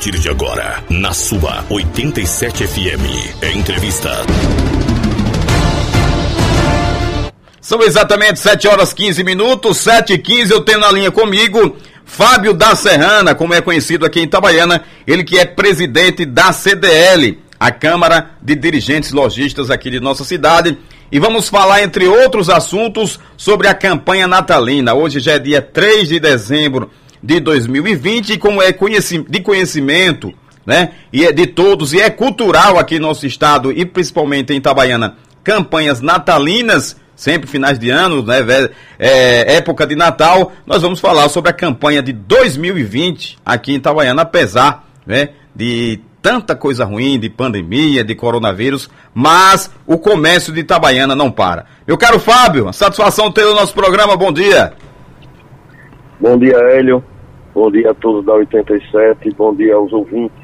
partir de agora, na sua 87 FM. Entrevista. São exatamente 7 horas 15 minutos, 7 e 15 eu tenho na linha comigo Fábio da Serrana, como é conhecido aqui em Itabaiana, ele que é presidente da CDL, a Câmara de Dirigentes Logistas aqui de nossa cidade. E vamos falar, entre outros assuntos, sobre a campanha natalina. Hoje já é dia 3 de dezembro de 2020 e como é de conhecimento, né? E é de todos, e é cultural aqui no nosso estado e principalmente em Itabaiana, campanhas natalinas sempre finais de ano, né, é, época de Natal, nós vamos falar sobre a campanha de 2020 aqui em Itabaiana, apesar né, de tanta coisa ruim, de pandemia, de coronavírus, mas o comércio de Itabaiana não para. Meu caro Fábio, satisfação ter o nosso programa, bom dia. Bom dia, Hélio. Bom dia a todos da 87, bom dia aos ouvintes.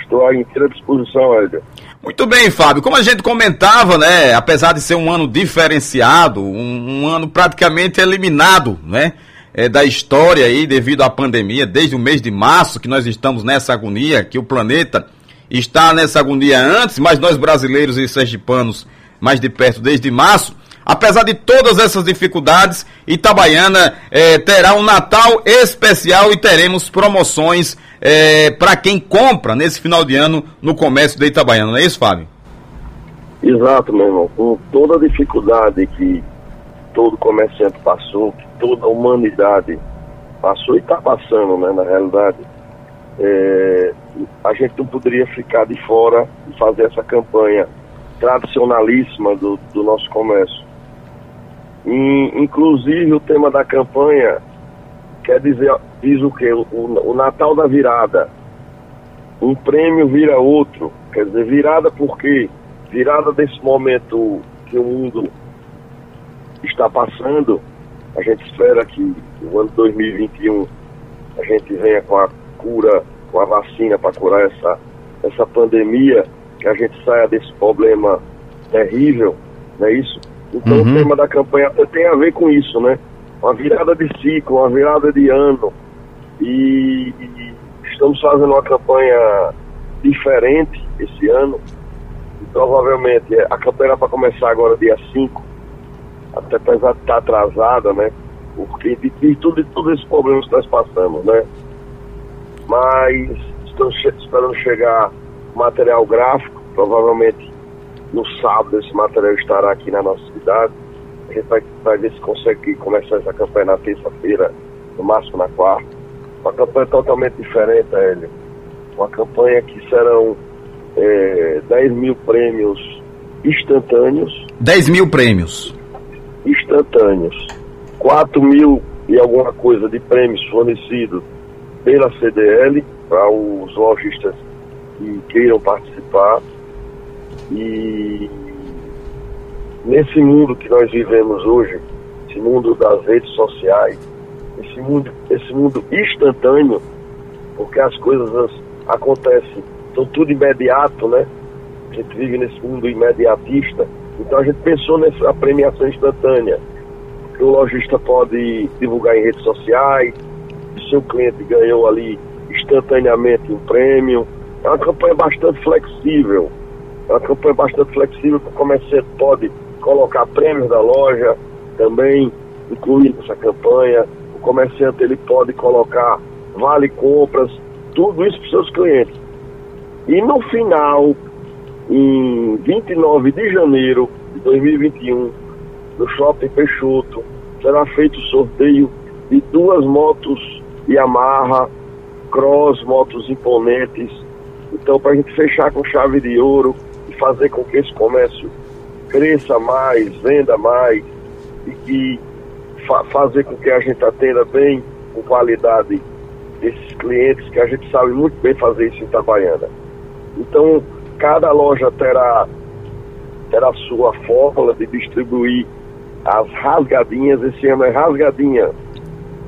Estou à inteira disposição, Hélio. Muito bem, Fábio. Como a gente comentava, né? Apesar de ser um ano diferenciado, um, um ano praticamente eliminado, né? É, da história aí devido à pandemia, desde o mês de março que nós estamos nessa agonia, que o planeta está nessa agonia antes, mas nós brasileiros e sergipanos mais de perto desde março. Apesar de todas essas dificuldades, Itabaiana é, terá um Natal especial e teremos promoções é, para quem compra nesse final de ano no comércio de Itabaiana, não é isso, Fábio? Exato, meu irmão. Com toda a dificuldade que todo comerciante passou, que toda a humanidade passou e está passando, né, na realidade, é, a gente não poderia ficar de fora e fazer essa campanha tradicionalíssima do, do nosso comércio. Inclusive o tema da campanha quer dizer, diz o que? O, o, Natal da virada. Um prêmio vira outro. Quer dizer, virada por quê? Virada desse momento que o mundo está passando. A gente espera que o ano 2021 a gente venha com a cura, com a vacina para curar essa, essa pandemia, que a gente saia desse problema terrível, não é isso? Então uhum. o tema da campanha tem a ver com isso, né? Uma virada de ciclo, uma virada de ano. E, e estamos fazendo uma campanha diferente esse ano. E provavelmente é, a campanha era para começar agora dia 5, até apesar de estar atrasada, né? Porque de, de, tudo, de todos esses problemas que nós passamos, né? Mas estamos esperando chegar material gráfico, provavelmente no sábado esse material estará aqui na nossa cidade. A gente vai, vai ver se consegue começar essa campanha na terça-feira, no máximo na quarta. Uma campanha totalmente diferente, Hélio. Uma campanha que serão é, 10 mil prêmios instantâneos. 10 mil prêmios. Instantâneos. 4 mil e alguma coisa de prêmios fornecidos pela CDL para os lojistas que queiram participar e nesse mundo que nós vivemos hoje, esse mundo das redes sociais, esse mundo, esse mundo instantâneo, porque as coisas acontecem, são tudo imediato, né? A gente vive nesse mundo imediatista. Então a gente pensou nessa premiação instantânea, que o lojista pode divulgar em redes sociais, o seu cliente ganhou ali instantaneamente um prêmio. É uma campanha bastante flexível uma campanha bastante flexível que o comerciante pode colocar prêmios da loja também incluído nessa campanha. O comerciante ele pode colocar vale compras, tudo isso para os seus clientes. E no final, em 29 de janeiro de 2021, no Shopping Peixoto, será feito o sorteio de duas motos Yamaha Cross, motos imponentes. Então, para a gente fechar com chave de ouro, fazer com que esse comércio cresça mais, venda mais e que fa fazer com que a gente atenda bem, com qualidade, esses clientes que a gente sabe muito bem fazer isso em Itabaiana. Então, cada loja terá, terá sua fórmula de distribuir as rasgadinhas, esse ano é rasgadinha,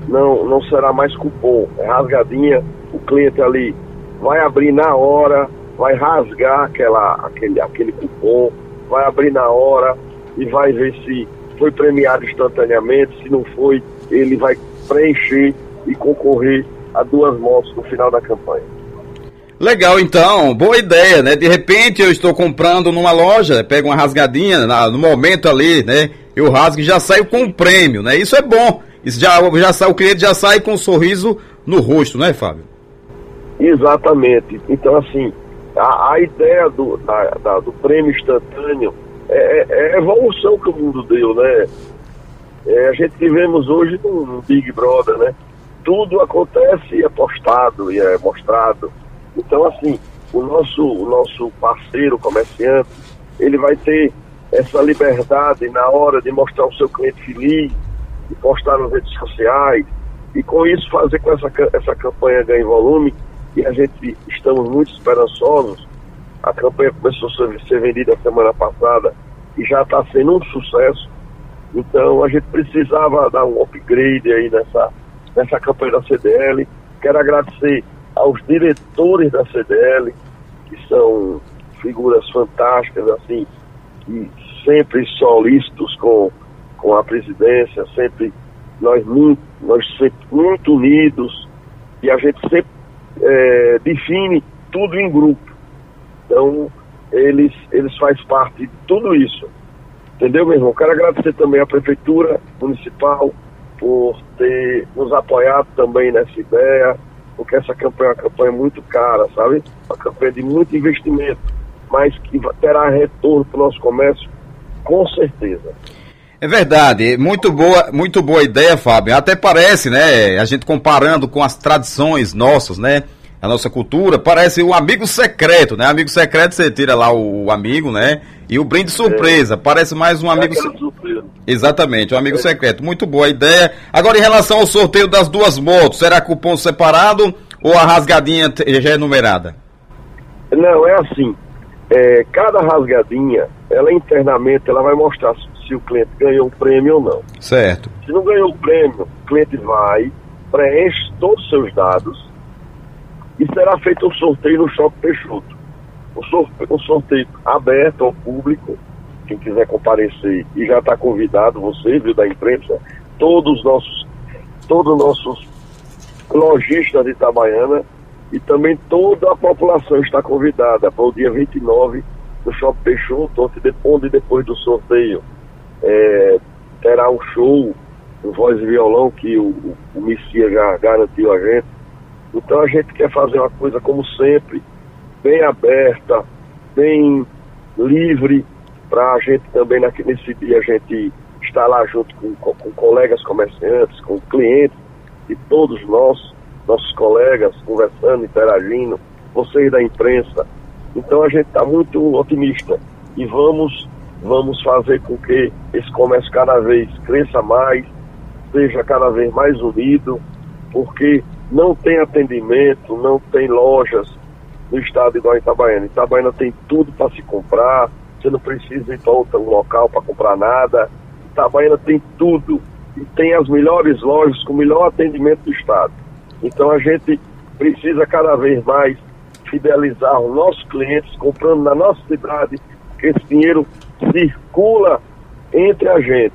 não, não será mais cupom, é rasgadinha, o cliente ali vai abrir na hora, vai rasgar aquela, aquele, aquele cupom, vai abrir na hora e vai ver se foi premiado instantaneamente, se não foi, ele vai preencher e concorrer a duas motos no final da campanha. Legal, então, boa ideia, né? De repente eu estou comprando numa loja, pego uma rasgadinha, na, no momento ali, né? Eu rasgo e já saio com um prêmio, né? Isso é bom. Isso já, já sai, o cliente já sai com um sorriso no rosto, né, Fábio? Exatamente. Então, assim, a, a ideia do, da, da, do prêmio instantâneo é, é, a evolução que o mundo deu, né? É, a gente vivemos hoje num Big Brother, né? Tudo acontece e é postado e é mostrado. Então, assim, o nosso, o nosso parceiro comerciante, ele vai ter essa liberdade na hora de mostrar o seu cliente feliz, de postar nas redes sociais, e com isso fazer com essa, essa campanha ganhe volume, a gente estamos muito esperançosos. A campanha começou a ser vendida semana passada e já está sendo um sucesso. Então a gente precisava dar um upgrade aí nessa, nessa campanha da CDL. Quero agradecer aos diretores da CDL, que são figuras fantásticas, assim, e sempre solícitos com, com a presidência, sempre nós nós sempre muito unidos e a gente sempre é, define tudo em grupo. Então, eles, eles fazem parte de tudo isso. Entendeu, meu irmão? Quero agradecer também à Prefeitura Municipal por ter nos apoiado também nessa ideia, porque essa campanha é uma campanha muito cara, sabe? Uma campanha de muito investimento, mas que terá retorno para o nosso comércio, com certeza. É verdade, muito boa, muito boa ideia, Fábio. Até parece, né? A gente comparando com as tradições nossas, né? A nossa cultura, parece um amigo secreto, né? Amigo secreto, você tira lá o amigo, né? E o brinde surpresa, é. parece mais um amigo. Surpresa. Exatamente, um amigo é. secreto. Muito boa ideia. Agora, em relação ao sorteio das duas motos, será cupom separado ou a rasgadinha já é numerada? Não, é assim. É, cada rasgadinha, ela internamente, ela vai mostrar se o cliente ganhou o prêmio ou não. Certo. Se não ganhou o prêmio, o cliente vai, preenche todos os seus dados e será feito um sorteio no Shopping Peixoto. Um sorteio, um sorteio aberto ao público, quem quiser comparecer e já está convidado, você, viu, da imprensa, todos os nossos, todos os nossos lojistas de Itabaiana e também toda a população está convidada para o dia 29 no Shopping Peixoto, onde depois do sorteio é, terá um show, um voz e violão que o, o Messias já garantiu a gente então a gente quer fazer uma coisa como sempre, bem aberta, bem livre, para a gente também nesse dia a gente estar lá junto com, com, com colegas comerciantes, com clientes e todos nós, nossos colegas, conversando, interagindo, vocês da imprensa. Então a gente está muito otimista e vamos, vamos fazer com que esse comércio cada vez cresça mais, seja cada vez mais unido, porque não tem atendimento, não tem lojas no estado igual Itabaiana. Itabaiana tem tudo para se comprar, você não precisa ir para outro local para comprar nada. Itabaiana tem tudo e tem as melhores lojas com o melhor atendimento do estado. Então a gente precisa cada vez mais fidelizar os nossos clientes comprando na nossa cidade, que esse dinheiro circula entre a gente.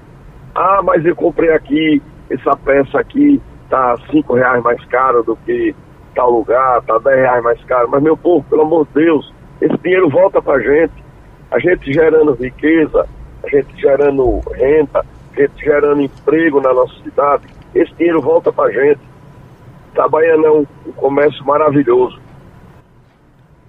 Ah, mas eu comprei aqui essa peça aqui tá cinco reais mais caro do que tal lugar, tá dez reais mais caro. Mas, meu povo, pelo amor de Deus, esse dinheiro volta pra gente. A gente gerando riqueza, a gente gerando renda, a gente gerando emprego na nossa cidade, esse dinheiro volta pra gente. Itabaiana é um, um comércio maravilhoso.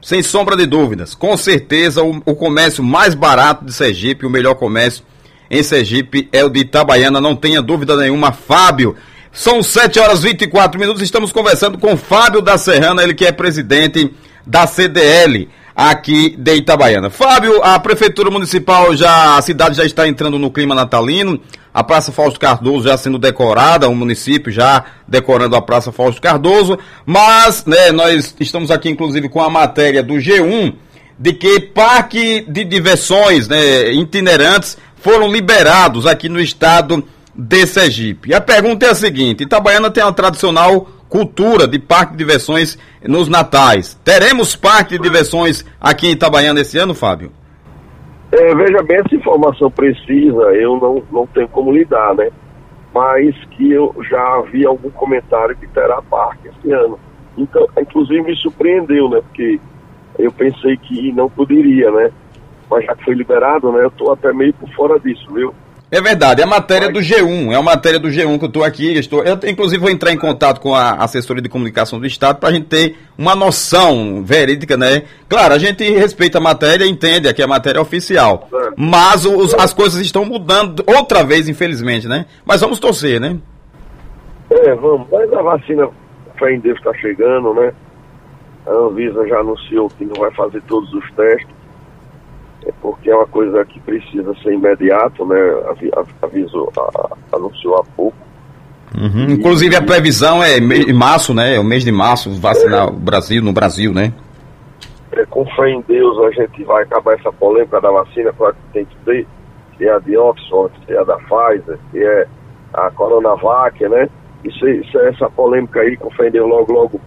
Sem sombra de dúvidas, com certeza o, o comércio mais barato de Sergipe, o melhor comércio em Sergipe é o de Itabaiana, não tenha dúvida nenhuma. Fábio, são 7 horas e 24 minutos. Estamos conversando com Fábio da Serrana, ele que é presidente da CDL aqui de Itabaiana. Fábio, a prefeitura municipal já, a cidade já está entrando no clima natalino. A Praça Fausto Cardoso já sendo decorada, o município já decorando a Praça Fausto Cardoso, mas, né, nós estamos aqui inclusive com a matéria do G1 de que parque de diversões, né, itinerantes foram liberados aqui no estado de Sergipe. E a pergunta é a seguinte: Itabaiana tem a tradicional cultura de parque de diversões nos natais. Teremos parque de diversões aqui em Itabaiana esse ano, Fábio? É, veja bem, essa informação precisa eu não, não tenho como lidar, né? Mas que eu já vi algum comentário que terá parque esse ano. Então, inclusive me surpreendeu, né? Porque eu pensei que não poderia, né? Mas já que foi liberado, né? Eu estou até meio por fora disso, viu? É verdade, é a matéria do G1, é a matéria do G1 que eu estou aqui. Estou, eu, inclusive, vou entrar em contato com a assessoria de comunicação do Estado para a gente ter uma noção verídica, né? Claro, a gente respeita a matéria, entende que é a matéria oficial. Mas os, as coisas estão mudando outra vez, infelizmente, né? Mas vamos torcer, né? É, vamos. Mas a vacina, fé em Deus, está chegando, né? A Anvisa já anunciou que não vai fazer todos os testes porque é uma coisa que precisa ser imediato, né? Aviso, anunciou há pouco. Uhum. Inclusive a previsão é em março, né? É o mês de março vacinar é, o Brasil, no Brasil, né? É, com fé em Deus a gente vai acabar essa polêmica da vacina, claro que tem que ter, se é a de Oxford, se é a da Pfizer, se é a Coronavac, né? Isso, isso essa polêmica aí, com fé em Deus, logo, logo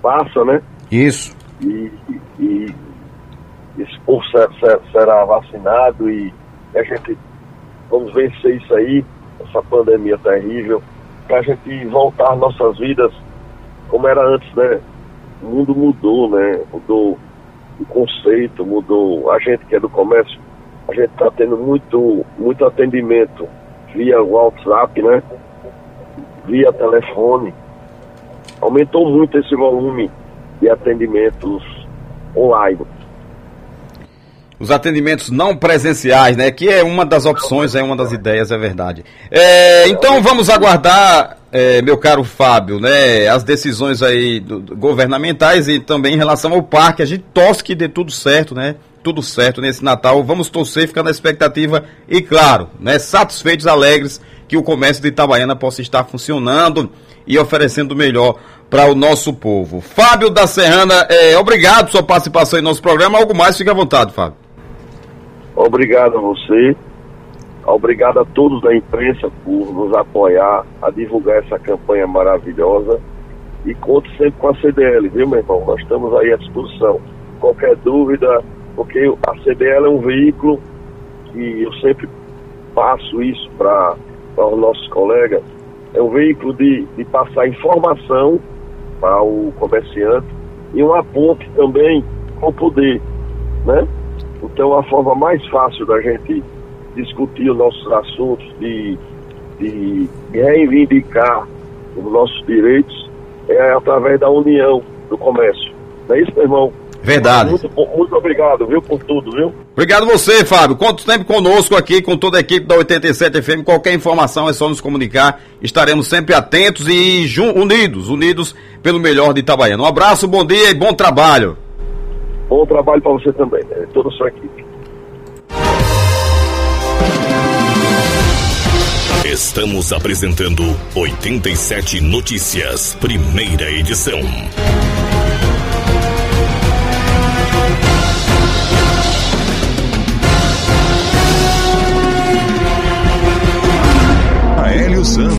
passa, né? Isso. E, e povo será vacinado e a gente vamos vencer isso aí, essa pandemia terrível, para a gente voltar às nossas vidas como era antes, né? O mundo mudou, né? Mudou o conceito, mudou a gente que é do comércio, a gente está tendo muito, muito atendimento via WhatsApp, né? Via telefone. Aumentou muito esse volume de atendimentos online os atendimentos não presenciais, né? Que é uma das opções, é uma das ideias, é verdade. É, então vamos aguardar, é, meu caro Fábio, né? As decisões aí do, do, governamentais e também em relação ao parque. A gente torce que dê tudo certo, né? Tudo certo nesse Natal. Vamos torcer, ficar na expectativa e, claro, né? Satisfeitos, alegres que o comércio de Itabaiana possa estar funcionando e oferecendo o melhor para o nosso povo. Fábio da Serrana, é, obrigado por sua participação em nosso programa. Algo mais, fique à vontade, Fábio. Obrigado a você, obrigado a todos da imprensa por nos apoiar, a divulgar essa campanha maravilhosa. E conto sempre com a CDL, viu, meu irmão? Nós estamos aí à disposição. Qualquer dúvida, porque a CDL é um veículo que eu sempre passo isso para os nossos colegas, é um veículo de, de passar informação para o comerciante e uma ponte também com poder, né? Então, a forma mais fácil da gente discutir os nossos assuntos, de, de reivindicar os nossos direitos, é através da união do comércio. Não é isso, meu irmão? Verdade. Muito, muito obrigado, viu, por tudo, viu? Obrigado você, Fábio. Conto sempre conosco aqui, com toda a equipe da 87 FM. Qualquer informação é só nos comunicar. Estaremos sempre atentos e unidos, unidos pelo melhor de Itabaiana. Um abraço, bom dia e bom trabalho. Bom trabalho para você também? toda a sua equipe. Estamos apresentando 87 Notícias, primeira edição. Aélio Santos.